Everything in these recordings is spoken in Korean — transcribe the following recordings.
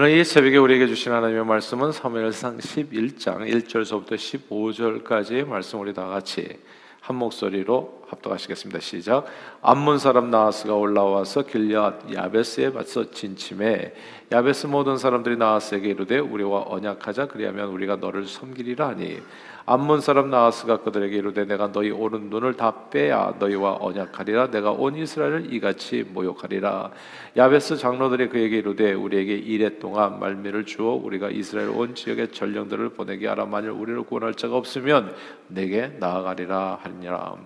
오늘 이 새벽에 우리에게 주신 하나님의 말씀은 사무엘상 11장 1절서부터 15절까지의 말씀 우리 다 같이 한 목소리로 합독하시겠습니다. 시작. 암몬 사람 나하스가 올라와서 길앗 야베스에 맞서 진침해 야베스 모든 사람들이 나하스에게 이르되 우리와 언약하자 그리하면 우리가 너를 섬기리라 하니 암몬 사람 나하스가 그들에게 이르되 내가 너희 오른 눈을 다 빼야 너희와 언약하리라. 내가 온 이스라엘을 이같이 모욕하리라. 야베스 장로들이 그에게 이르되 우리에게 이래 동안 말미를 주어 우리가 이스라엘 온 지역에 전령들을 보내게 하라. 만일 우리를 구원할 자가 없으면 내게 나아가리라 하니라.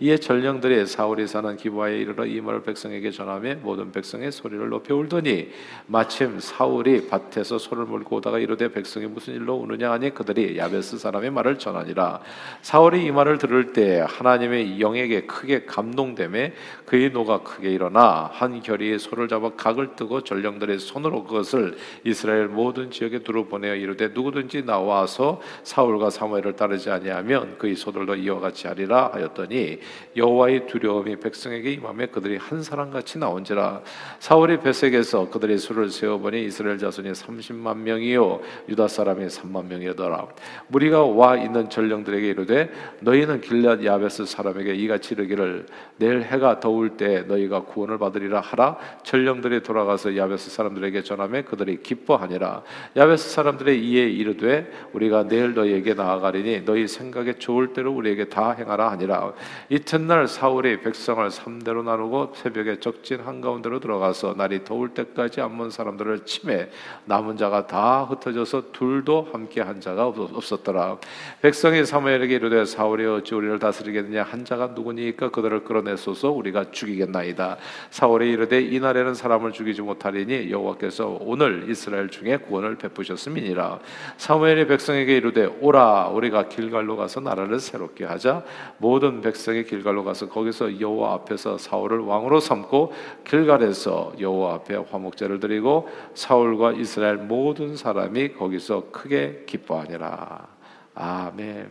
이에 전령들이 사울이 사는 기부하에 이르러 이 말을 백성에게 전하며 모든 백성의 소리를 높여 울더니 마침 사울이 밭에서 소를 몰고 오다가 이르되 백성이 무슨 일로 우느냐 하니 그들이 야베스 사람의 말을 전하니라 사울이 이 말을 들을 때 하나님의 영에게 크게 감동됨에 그의 노가 크게 일어나 한 결의의 소를 잡아 각을 뜨고 전령들의 손으로 그것을 이스라엘 모든 지역에 두루 보내어 이르되 누구든지 나와서 사울과 사무엘을 따르지 아니하면 그의 소들도 이와 같이 하리라 하였더니 여호와의 두려움이 백성에게 임하며 그들이 한 사람 같이 나온지라. 사울이 베색에서 그들의 수를 세어 보니 이스라엘 자손이 30만 명이요 유다 사람이 3만 명이더라. 무리가 와 있는 전령들에게 이르되 너희는 길앗 야베스 사람에게 이같이 이르기를 내일 해가 더울 때 너희가 구원을 받으리라 하라. 전령들이 돌아가서 야베스 사람들에게 전하며 그들이 기뻐하니라. 야베스 사람들의 이에 이르되 우리가 내일 너희에게 나아가리니 너희 생각에 좋을 대로 우리에게 다 행하라 하니라. 이튿날 사울이 백성을 삼대로 나누고 새벽에 적진 한가운데로 들어가서 날이 더울 때까지 암몬 사람들을 침해 남은 자가 다 흩어져서 둘도 함께 한 자가 없었더라 백성이 사무엘에게 이르되 사울이 어찌 우리를 다스리겠느냐? 한 자가 누구니까 그들을 끌어내소서. 우리가 죽이겠나이다. 사울이 이르되 이 날에는 사람을 죽이지 못하리니 여호와께서 오늘 이스라엘 중에 구원을 베푸셨음이니라. 사무엘이 백성에게 이르되 오라 우리가 길갈로 가서 나라를 새롭게 하자. 모든 백성이 길갈로 가서 거기서 여호와 앞에서 사울을 왕으로 삼고 길갈에서 여호와 앞에 화목제를 드리고 사울과 이스라엘 모든 사람이 거기서 크게 기뻐하니라. 아멘.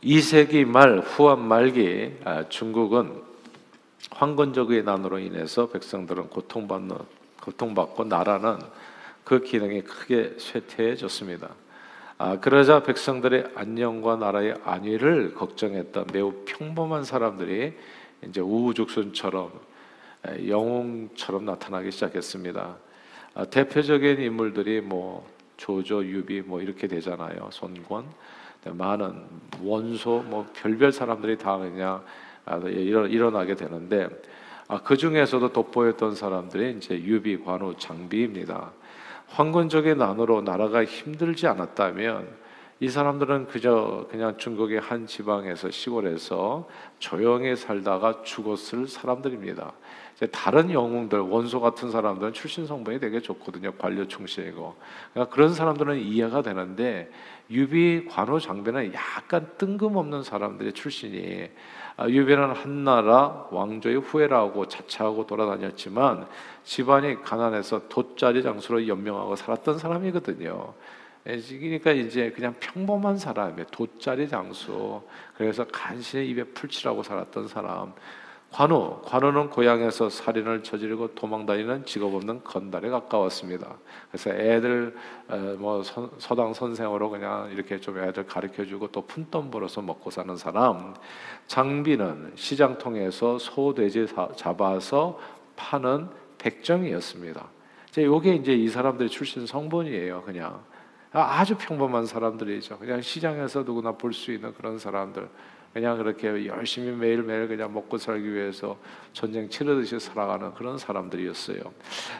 이 세기 말 후한 말기 아, 중국은 황건적의 난으로 인해서 백성들은 고통받는 고통받고 나라는 그 기능이 크게 쇠퇴해졌습니다. 아, 그러자 백성들의 안녕과 나라의 안위를 걱정했던 매우 평범한 사람들이 이제 우후죽순처럼 영웅처럼 나타나기 시작했습니다. 아, 대표적인 인물들이 뭐 조조, 유비 뭐 이렇게 되잖아요. 손권, 많은 원소, 뭐 별별 사람들이 다 그냥 아, 일어, 일어나게 되는데 아, 그 중에서도 돋보였던 사람들이 이제 유비, 관우, 장비입니다. 황건적의 난으로 나라가 힘들지 않았다면 이 사람들은 그저 그냥 중국의 한 지방에서 시골에서 조용히 살다가 죽었을 사람들입니다. 다른 영웅들 원소 같은 사람들은 출신 성분이 되게 좋거든요. 관료 출신이고 그러니까 그런 사람들은 이해가 되는데 유비 관우 장비는 약간 뜬금없는 사람들의 출신이 아, 유비는 한나라 왕조의 후예라고 자처하고 돌아다녔지만 집안이 가난해서 돗자리 장수로 연명하고 살았던 사람이거든요. 예, 그러니까 이제 그냥 평범한 사람이에요. 돗자리 장수. 그래서 간신히 입에 풀칠하고 살았던 사람. 관우, 관우는 고향에서 살인을 저지르고 도망다니는 직업 없는 건달에 가까웠습니다. 그래서 애들 어, 뭐 서당 선생으로 그냥 이렇게 좀 애들 가르쳐주고 또 푼돈 벌어서 먹고 사는 사람. 장비는 시장 통해서 소, 돼지 잡아서 파는 백정이었습니다. 이제 요게 이제 이 사람들의 출신 성분이에요, 그냥. 아주 평범한 사람들이죠. 그냥 시장에서 누구나 볼 수 있는 그런 사람들. 그냥 그렇게 열심히 매일매일 그냥 먹고 살기 위해서 전쟁 치르듯이 살아가는 그런 사람들이었어요.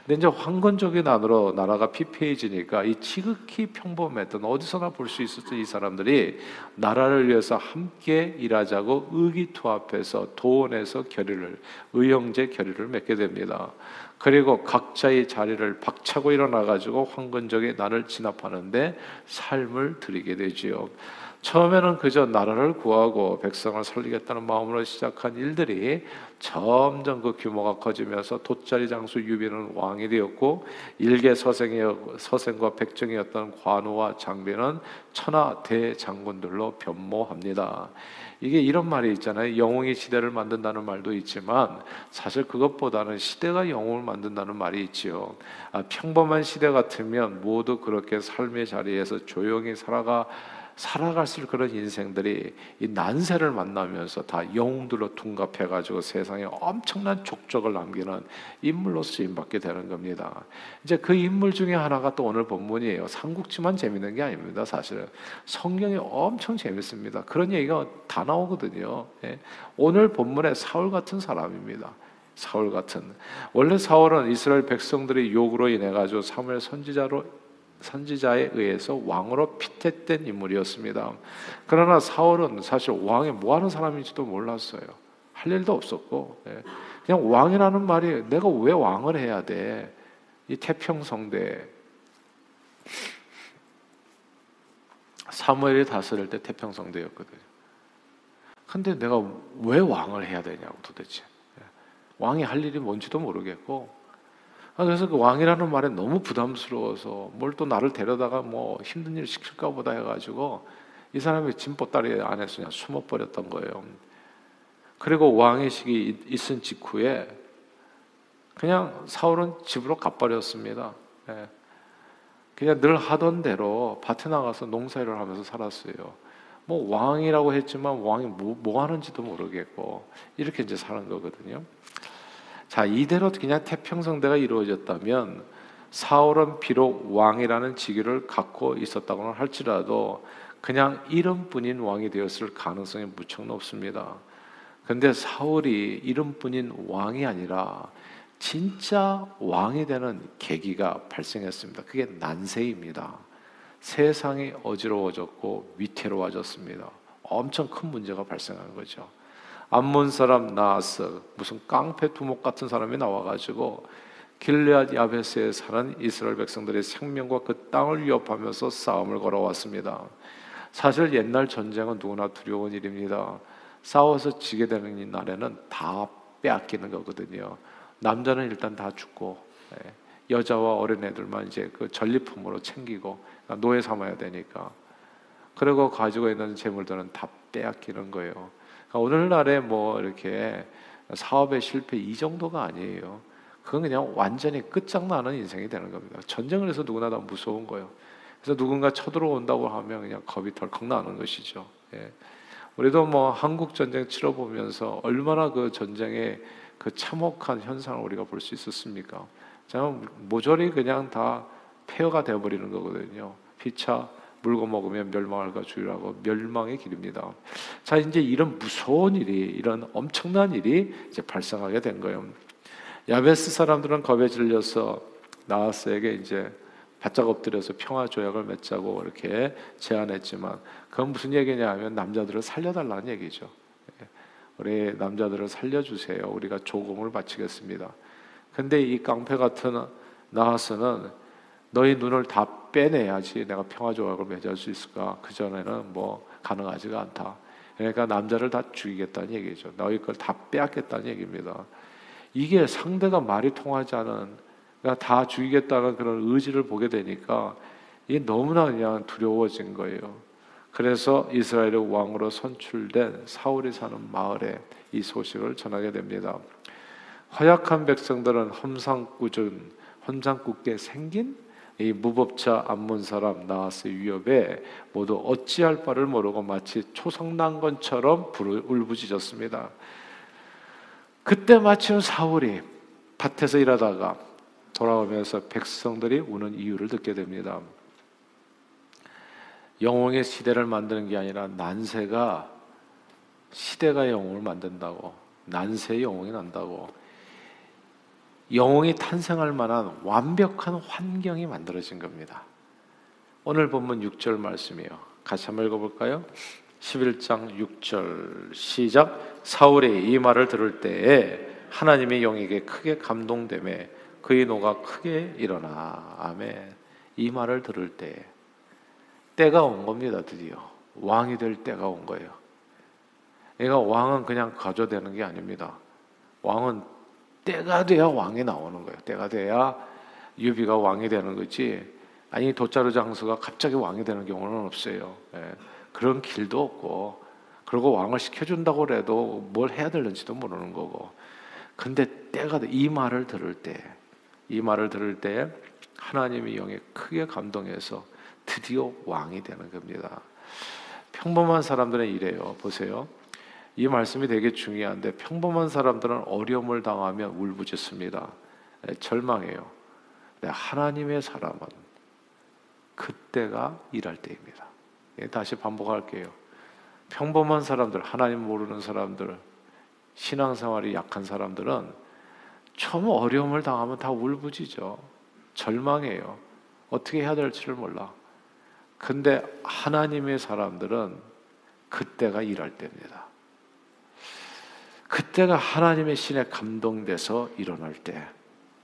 근데 이제 황건적인 안으로 나라가 피폐해지니까 이 지극히 평범했던 어디서나 볼 수 있었던 이 사람들이 나라를 위해서 함께 일하자고 의기투합해서 도원해서 결의를 의형제 결의를 맺게 됩니다. 그리고 각자의 자리를 박차고 일어나 가지고 황건적의 난을 진압하는데 삶을 드리게 되지요. 처음에는 그저 나라를 구하고 백성을 살리겠다는 마음으로 시작한 일들이 점점 그 규모가 커지면서 돗자리 장수 유비는 왕이 되었고 일개 서생의 서생과 백정이었던 관우와 장비는 천하 대장군들로 변모합니다. 이게 이런 말이 있잖아요. 영웅이 시대를 만든다는 말도 있지만 사실 그것보다는 시대가 영웅을 만든다는 말이 있지요. 아, 평범한 시대 같으면 모두 그렇게 삶의 자리에서 조용히 살아가 살아갔을 그런 인생들이 이 난세를 만나면서 다 영웅들로 둔갑해가지고 세상에 엄청난 족적을 남기는 인물로 쓰임받게 되는 겁니다. 이제 그 인물 중에 하나가 또 오늘 본문이에요. 삼국지만 재밌는 게 아닙니다. 사실은 성경이 엄청 재밌습니다. 그런 얘기가 다 나오거든요. 예. 오늘 본문에 사울 같은 사람입니다. 사울 같은 원래 사울은 이스라엘 백성들의 욕으로 인해 가지고 사무엘 선지자로 선지자에 의해서 왕으로 피tet된 인물이었습니다. 그러나 사울은 사실 왕이 뭐 하는 사람인지도 몰랐어요. 할 일도 없었고, 예. 그냥 왕이라는 말이 내가 왜 왕을 해야 돼? 이 태평성대 사무엘이 다스릴 때 태평성대였거든요. 근데 내가 왜 왕을 해야 되냐고 도대체. 예. 왕이 할 일이 뭔지도 모르겠고, 아, 그래서 그 왕이라는 말에 너무 부담스러워서 뭘 또 나를 데려다가 뭐 힘든 일 시킬까 보다 해가지고 이 사람이 짐보따리 안에서 그냥 숨어버렸던 거예요. 그리고 왕의식이 있은 직후에 그냥 사울은 집으로 가버렸습니다. 예. 그냥 늘 하던 대로 밭에 나가서 농사일을 하면서 살았어요. 뭐 왕이라고 했지만 왕이 뭐, 뭐 하는지도 모르겠고 이렇게 이제 사는 거거든요. 자, 이대로 그냥 태평성대가 이루어졌다면 사울은 비록 왕이라는 직위를 갖고 있었다고는 할지라도 그냥 이름뿐인 왕이 되었을 가능성이 무척 높습니다. 근데 사울이 이름뿐인 왕이 아니라 진짜 왕이 되는 계기가 발생했습니다. 그게 난세입니다. 세상이 어지러워졌고 위태로워졌습니다. 엄청 큰 문제가 발생한 거죠. 암몬 사람 나아스 무슨 깡패 두목 같은 사람이 나와가지고 길레앗 야베스에 사는 이스라엘 백성들의 생명과 그 땅을 위협하면서 싸움을 걸어왔습니다. 사실 옛날 전쟁은 누구나 두려운 일입니다. 싸워서 지게 되는 날에는 다 빼앗기는 거거든요. 남자는 일단 다 죽고 예, 여자와 어린애들만 이제 그 전리품으로 챙기고 그러니까 노예 삼아야 되니까 그리고 가지고 있는 재물들은 다 빼앗기는 거예요. 그러니까 오늘날에 뭐 이렇게 사업의 실패 이 정도가 아니에요. 그건 그냥 완전히 끝장나는 인생이 되는 겁니다. 전쟁을 해서 누구나 다 무서운 거예요. 그래서 누군가 쳐들어온다고 하면 그냥 겁이 덜컥 나는 것이죠. 예. 우리도 뭐 한국 전쟁 치러보면서 얼마나 그 전쟁의 그 참혹한 현상을 우리가 볼 수 있었습니까? 저는 모조리 그냥 다 폐허가 되어버리는 거거든요. 피차 물고 먹으면 멸망할까 주의라고 멸망의 길입니다. 자, 이제 이런 무서운 일이 이런 엄청난 일이 이제 발생하게 된 거예요. 야베스 사람들은 겁에 질려서 나하스에게 이제 바짝 엎드려서 평화 조약을 맺자고 이렇게 제안했지만 그건 무슨 얘기냐면 남자들을 살려달라는 얘기죠. 예. 우리 남자들을 살려주세요. 우리가 조공을 바치겠습니다. 근데 이 깡패 같은 나하스는 너희 눈을 다 빼내야지 내가 평화 조약을 맺을 수 있을까? 그 전에는 뭐 가능하지가 않다. 그러니까 남자를 다 죽이겠다는 얘기죠. 너희 걸 다 빼앗겠다는 얘기입니다. 이게 상대가 말이 통하지 않은 그러니까 다 죽이겠다는 그런 의지를 보게 되니까 이게 너무나 그냥 두려워진 거예요. 그래서 이스라엘의 왕으로 선출된 사울이 사는 마을에 이 소식을 전하게 됩니다. 허약한 백성들은 험상궂은 험상궂게 생긴 이 무법자 암몬 사람 나하스의 위협에 모두 어찌할 바를 모르고 마치 초성난 것처럼 울부짖었습니다. 그때 마침 사울이 밭에서 일하다가 돌아오면서 백성들이 우는 이유를 듣게 됩니다. 영웅의 시대를 만드는 게 아니라 난세가 시대가 영웅을 만든다고 난세의 영웅이 난다고 영웅이 탄생할 만한 완벽한 환경이 만들어진 겁니다. 오늘 본문 6절 말씀이요. 같이 한번 읽어볼까요? 11장 6절 시작 사울이 이 말을 들을 때에 하나님의 영에게 크게 감동됨에 그의 노가 크게 일어나 아멘 이 말을 들을 때 때가 온 겁니다 드디어 왕이 될 때가 온 거예요. 그러니까 왕은 그냥 가져되는 게 아닙니다. 왕은 때가 돼야 왕이 나오는 거예요. 때가 돼야 유비가 왕이 되는 거지. 아니 돗자루 장수가 갑자기 왕이 되는 경우는 없어요. 예. 그런 길도 없고 그리고 왕을 시켜준다고 해도 뭘 해야 되는지도 모르는 거고. 근데 때가 돼. 이 말을 들을 때, 이 말을 들을 때 하나님의 영에 크게 감동해서 드디어 왕이 되는 겁니다. 평범한 사람들은 이래요. 보세요. 이 말씀이 되게 중요한데 평범한 사람들은 어려움을 당하면 울부짖습니다. 네, 절망해요. 하나님의 사람은 그때가 일할 때입니다. 예, 다시 반복할게요. 평범한 사람들, 하나님 모르는 사람들, 신앙생활이 약한 사람들은 처음 어려움을 당하면 다 울부짖죠. 절망해요. 어떻게 해야 될지를 몰라. 근데 하나님의 사람들은 그때가 일할 때입니다. 그때가 하나님의 신에 감동돼서 일어날 때.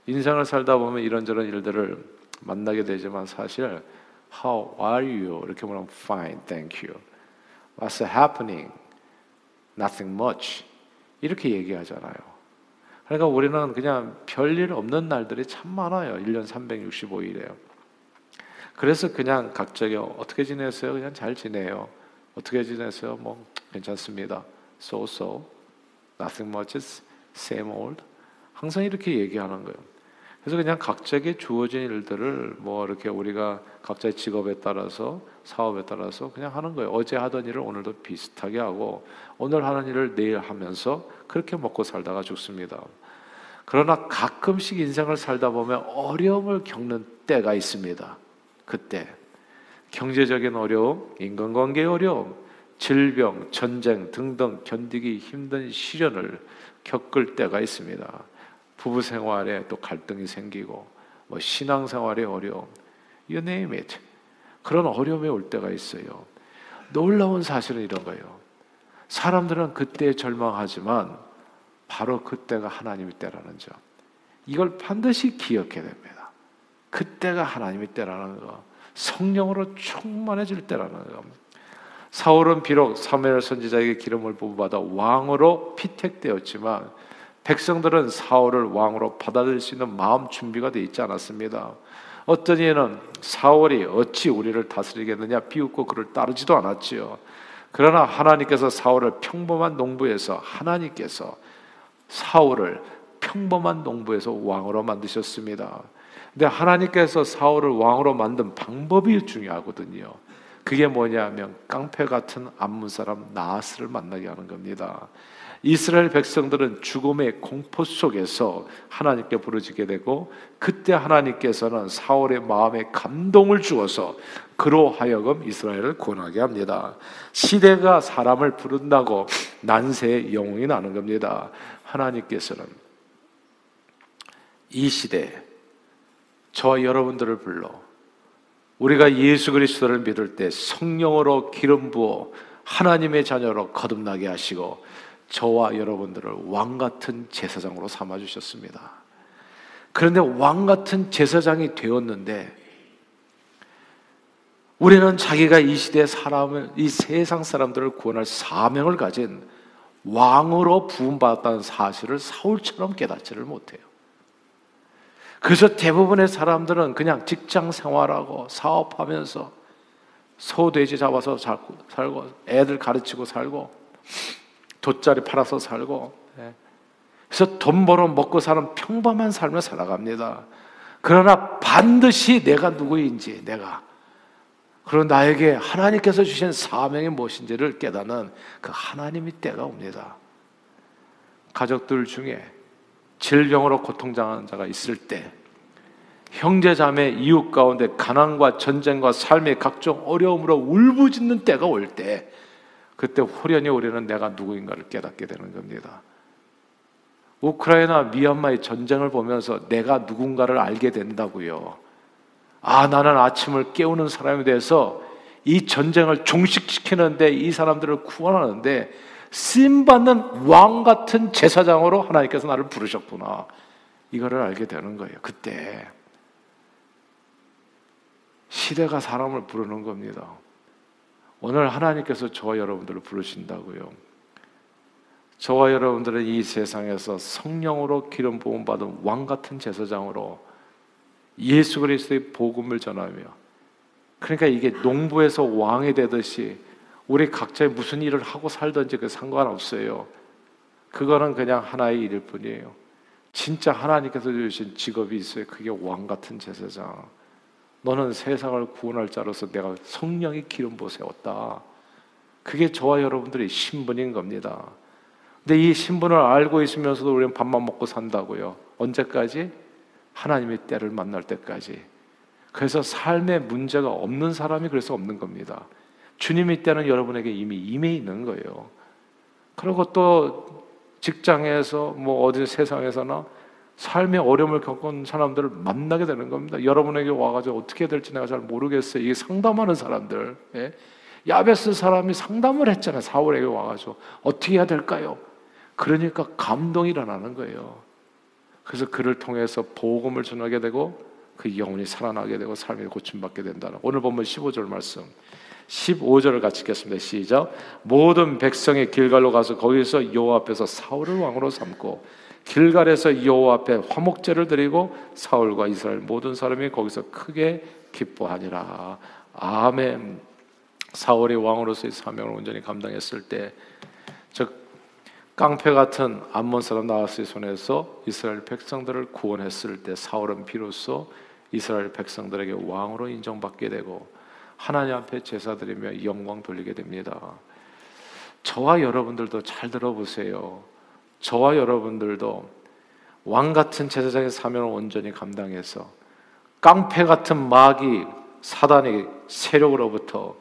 인생을 살다 보면 이런저런 일들을 만나게 되지만 사실 How are you? 이렇게 물으면 Fine, thank you. What's happening? Nothing much. 이렇게 얘기하잖아요. 그러니까 우리는 그냥 별일 없는 날들이 참 많아요. 1년 365일에요. 그래서 그냥 각자기 어떻게 지냈어요? 그냥 잘 지내요. 어떻게 지냈어요? 뭐 괜찮습니다. So so. Nothing much. Same old. 항상 이렇게 얘기하는 거예요. 그래서 그냥 각자에게 주어진 일들을 뭐 이렇게 우리가 각자의 직업에 따라서 사업에 따라서 그냥 하는 거예요. 어제 하던 일을 오늘도 비슷하게 하고 오늘 하는 일을 내일 하면서 그렇게 먹고 살다가 죽습니다. 그러나 가끔씩 인생을 살다 보면 어려움을 겪는 때가 있습니다. 그때 경제적인 어려움, 인간관계의 어려움, 질병, 전쟁 등등 견디기 힘든 시련을 겪을 때가 있습니다. 부부 생활에 또 갈등이 생기고 뭐 신앙 생활의 어려움, you name it. 그런 어려움이 올 때가 있어요. 놀라운 사실은 이런 거예요. 사람들은 그때 절망하지만 바로 그때가 하나님의 때라는 점. 이걸 반드시 기억해야 됩니다. 그때가 하나님의 때라는 거. 성령으로 충만해질 때라는 거. 사울은 비록 사무엘 선지자에게 기름을 부어받아 왕으로 피택되었지만 백성들은 사울을 왕으로 받아들일 수 있는 마음 준비가 되어 있지 않았습니다. 어떤 이는 사울이 어찌 우리를 다스리겠느냐 비웃고 그를 따르지도 않았지요. 그러나 하나님께서 사울을 평범한 농부에서 하나님께서 사울을 평범한 농부에서 왕으로 만드셨습니다. 근데 하나님께서 사울을 왕으로 만든 방법이 중요하거든요. 그게 뭐냐면 깡패 같은 암문 사람 나스를 만나게 하는 겁니다. 이스라엘 백성들은 죽음의 공포 속에서 하나님께 부르짖게 되고 그때 하나님께서는 사울의 마음에 감동을 주어서 그로 하여금 이스라엘을 구원하게 합니다. 시대가 사람을 부른다고 난세의 영웅이 나는 겁니다. 하나님께서는 이 시대 저 여러분들을 불러 우리가 예수 그리스도를 믿을 때 성령으로 기름 부어 하나님의 자녀로 거듭나게 하시고 저와 여러분들을 왕 같은 제사장으로 삼아 주셨습니다. 그런데 왕 같은 제사장이 되었는데 우리는 자기가 이 시대 사람을 이 세상 사람들을 구원할 사명을 가진 왕으로 부음받았다는 사실을 사울처럼 깨닫지를 못해요. 그래서 대부분의 사람들은 그냥 직장 생활하고 사업하면서 소돼지 잡아서 살고 애들 가르치고 살고 돗자리 팔아서 살고 예. 그래서 돈 벌어 먹고 사는 평범한 삶을 살아갑니다. 그러나 반드시 내가 누구인지 내가 그리고 나에게 하나님께서 주신 사명이 무엇인지를 깨닫는 그 하나님의 때가 옵니다. 가족들 중에 질병으로 고통당하는 자가 있을 때 형제 자매 이웃 가운데 가난과 전쟁과 삶의 각종 어려움으로 울부짖는 때가 올 때 그때 후련히 우리는 내가 누구인가를 깨닫게 되는 겁니다. 우크라이나 미얀마의 전쟁을 보면서 내가 누군가를 알게 된다고요. 아, 나는 아침을 깨우는 사람이 돼서 이 전쟁을 종식시키는데 이 사람들을 구원하는데 쓰임 받는 왕 같은 제사장으로 하나님께서 나를 부르셨구나. 이거를 알게 되는 거예요. 그때 시대가 사람을 부르는 겁니다. 오늘 하나님께서 저와 여러분들을 부르신다고요. 저와 여러분들은 이 세상에서 성령으로 기름 부음 받은 왕 같은 제사장으로 예수 그리스도의 복음을 전하며 그러니까 이게 농부에서 왕이 되듯이 우리 각자 무슨 일을 하고 살든지 그 상관없어요. 그거는 그냥 하나의 일일 뿐이에요. 진짜 하나님께서 주신 직업이 있어요. 그게 왕 같은 제사장. 너는 세상을 구원할 자로서 내가 성령의 기름 부어 세웠다. 그게 저와 여러분들의 신분인 겁니다. 근데 이 신분을 알고 있으면서도 우리는 밥만 먹고 산다고요. 언제까지? 하나님의 때를 만날 때까지. 그래서 삶에 문제가 없는 사람이 그래서 없는 겁니다. 주님의 때는 여러분에게 이미 임해 있는 거예요. 그리고 또 직장에서 뭐 어디 세상에서나 삶의 어려움을 겪은 사람들을 만나게 되는 겁니다. 여러분에게 와가지고 어떻게 될지 내가 잘 모르겠어요. 이게 상담하는 사람들. 예? 야베스 사람이 상담을 했잖아요. 사울에게 와가지고 어떻게 해야 될까요? 그러니까 감동이 일어나는 거예요. 그래서 그를 통해서 복음을 전하게 되고 그 영혼이 살아나게 되고 삶이 고침받게 된다는 오늘 보면 15절 말씀 15절을 같이 읽겠습니다. 시작. 모든 백성이 길갈로 가서 거기서 여호와 앞에서 사울을 왕으로 삼고 길갈에서 여호와 앞에 화목제를 드리고 사울과 이스라엘 모든 사람이 거기서 크게 기뻐하니라. 아멘. 사울이 왕으로서의 사명을 온전히 감당했을 때, 즉 깡패 같은 암몬 사람 나하스의 손에서 이스라엘 백성들을 구원했을 때 사울은 비로소 이스라엘 백성들에게 왕으로 인정받게 되고 하나님 앞에 제사 드리며 영광 돌리게 됩니다. 저와 여러분들도 잘 들어보세요. 저와 여러분들도 왕 같은 제사장의 사명을 온전히 감당해서 깡패 같은 마귀 사단의 세력으로부터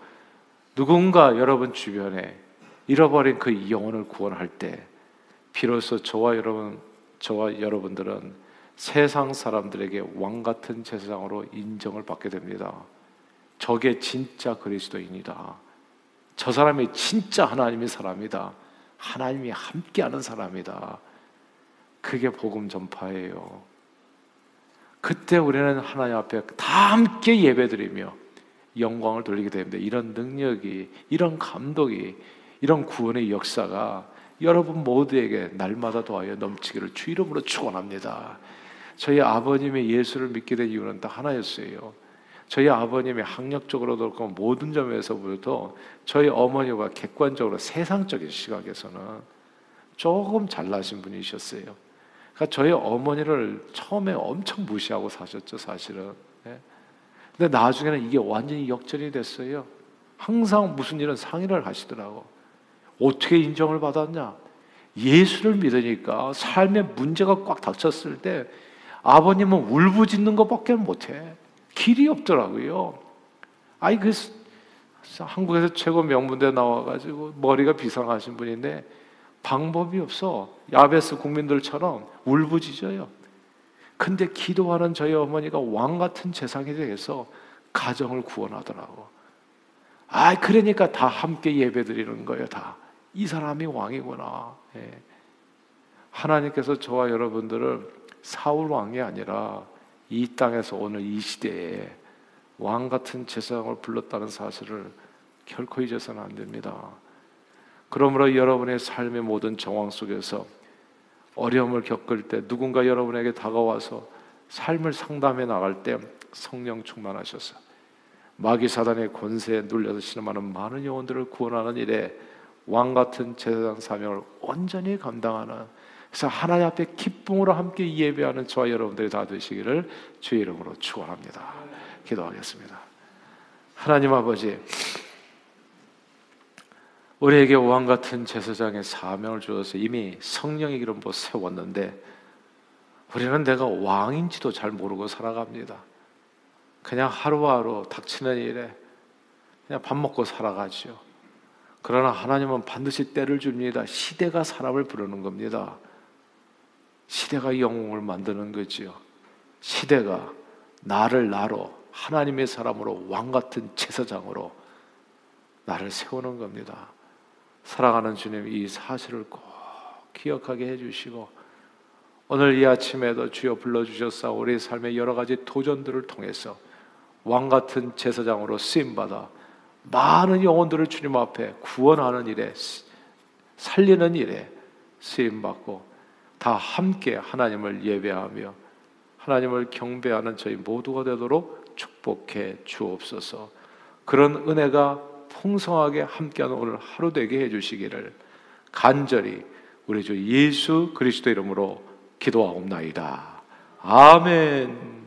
누군가 여러분 주변에 잃어버린 그 영혼을 구원할 때 비로소 저와 여러분 저와 여러분들은 세상 사람들에게 왕 같은 제사장으로 인정을 받게 됩니다. 저게 진짜 그리스도인이다. 저 사람이 진짜 하나님의 사람이다. 하나님이 함께하는 사람이다. 그게 복음 전파예요. 그때 우리는 하나님 앞에 다 함께 예배드리며 영광을 돌리게 됩니다. 이런 능력이, 이런 감독이, 이런 구원의 역사가 여러분 모두에게 날마다 더하여 넘치기를 주 이름으로 축원합니다. 저희 아버님의 예수를 믿게 된 이유는 딱 하나였어요. 저희 아버님이 학력적으로도 그렇고 모든 점에서부터 저희 어머니가 객관적으로 세상적인 시각에서는 조금 잘나신 분이셨어요. 그러니까 저희 어머니를 처음에 엄청 무시하고 사셨죠, 사실은. 네. 근데 나중에는 이게 완전히 역전이 됐어요. 항상 무슨 일은 상의를 하시더라고. 어떻게 인정을 받았냐? 예수를 믿으니까 삶의 문제가 꽉 닥쳤을 때 아버님은 울부짖는 것밖에 못해. 길이 없더라고요. 아이 그 한국에서 최고 명문대 나와가지고 머리가 비상하신 분인데 방법이 없어. 야베스 국민들처럼 울부짖어요. 근데 기도하는 저희 어머니가 왕 같은 재상에 대해서 가정을 구원하더라고. 아, 그러니까 다 함께 예배 드리는 거예요, 다. 이 사람이 왕이구나. 예. 하나님께서 저와 여러분들을 사울 왕이 아니라 이 땅에서 오늘 이 시대에 왕 같은 제사장을 불렀다는 사실을 결코 잊어서는 안 됩니다. 그러므로 여러분의 삶의 모든 정황 속에서 어려움을 겪을 때 누군가 여러분에게 다가와서 삶을 상담해 나갈 때 성령 충만하셔서 마귀 사단의 권세에 눌려서 신음하는 많은 영혼들을 구원하는 일에 왕 같은 제사장 사명을 온전히 감당하는 그래서 하나님 앞에 기쁨으로 함께 예배하는 저와 여러분들이 다 되시기를 주의 이름으로 축원합니다. 기도하겠습니다. 하나님 아버지 우리에게 왕 같은 제사장의 사명을 주어서 이미 성령의 기름 부어 세웠는데 우리는 내가 왕인지도 잘 모르고 살아갑니다. 그냥 하루하루 닥치는 일에 그냥 밥 먹고 살아가지요. 그러나 하나님은 반드시 때를 줍니다. 시대가 사람을 부르는 겁니다. 시대가 영웅을 만드는 거지요. 시대가 나를 나로 하나님의 사람으로 왕 같은 제사장으로 나를 세우는 겁니다. 사랑하는 주님 이 사실을 꼭 기억하게 해주시고 오늘 이 아침에도 주여 불러주셨사 우리 삶의 여러 가지 도전들을 통해서 왕 같은 제사장으로 쓰임 받아 많은 영혼들을 주님 앞에 구원하는 일에 살리는 일에 쓰임 받고 다 함께 하나님을 예배하며 하나님을 경배하는 저희 모두가 되도록 축복해 주옵소서. 그런 은혜가 풍성하게 함께하는 오늘 하루 되게 해 주시기를 간절히 우리 주 예수 그리스도 이름으로 기도하옵나이다. 아멘.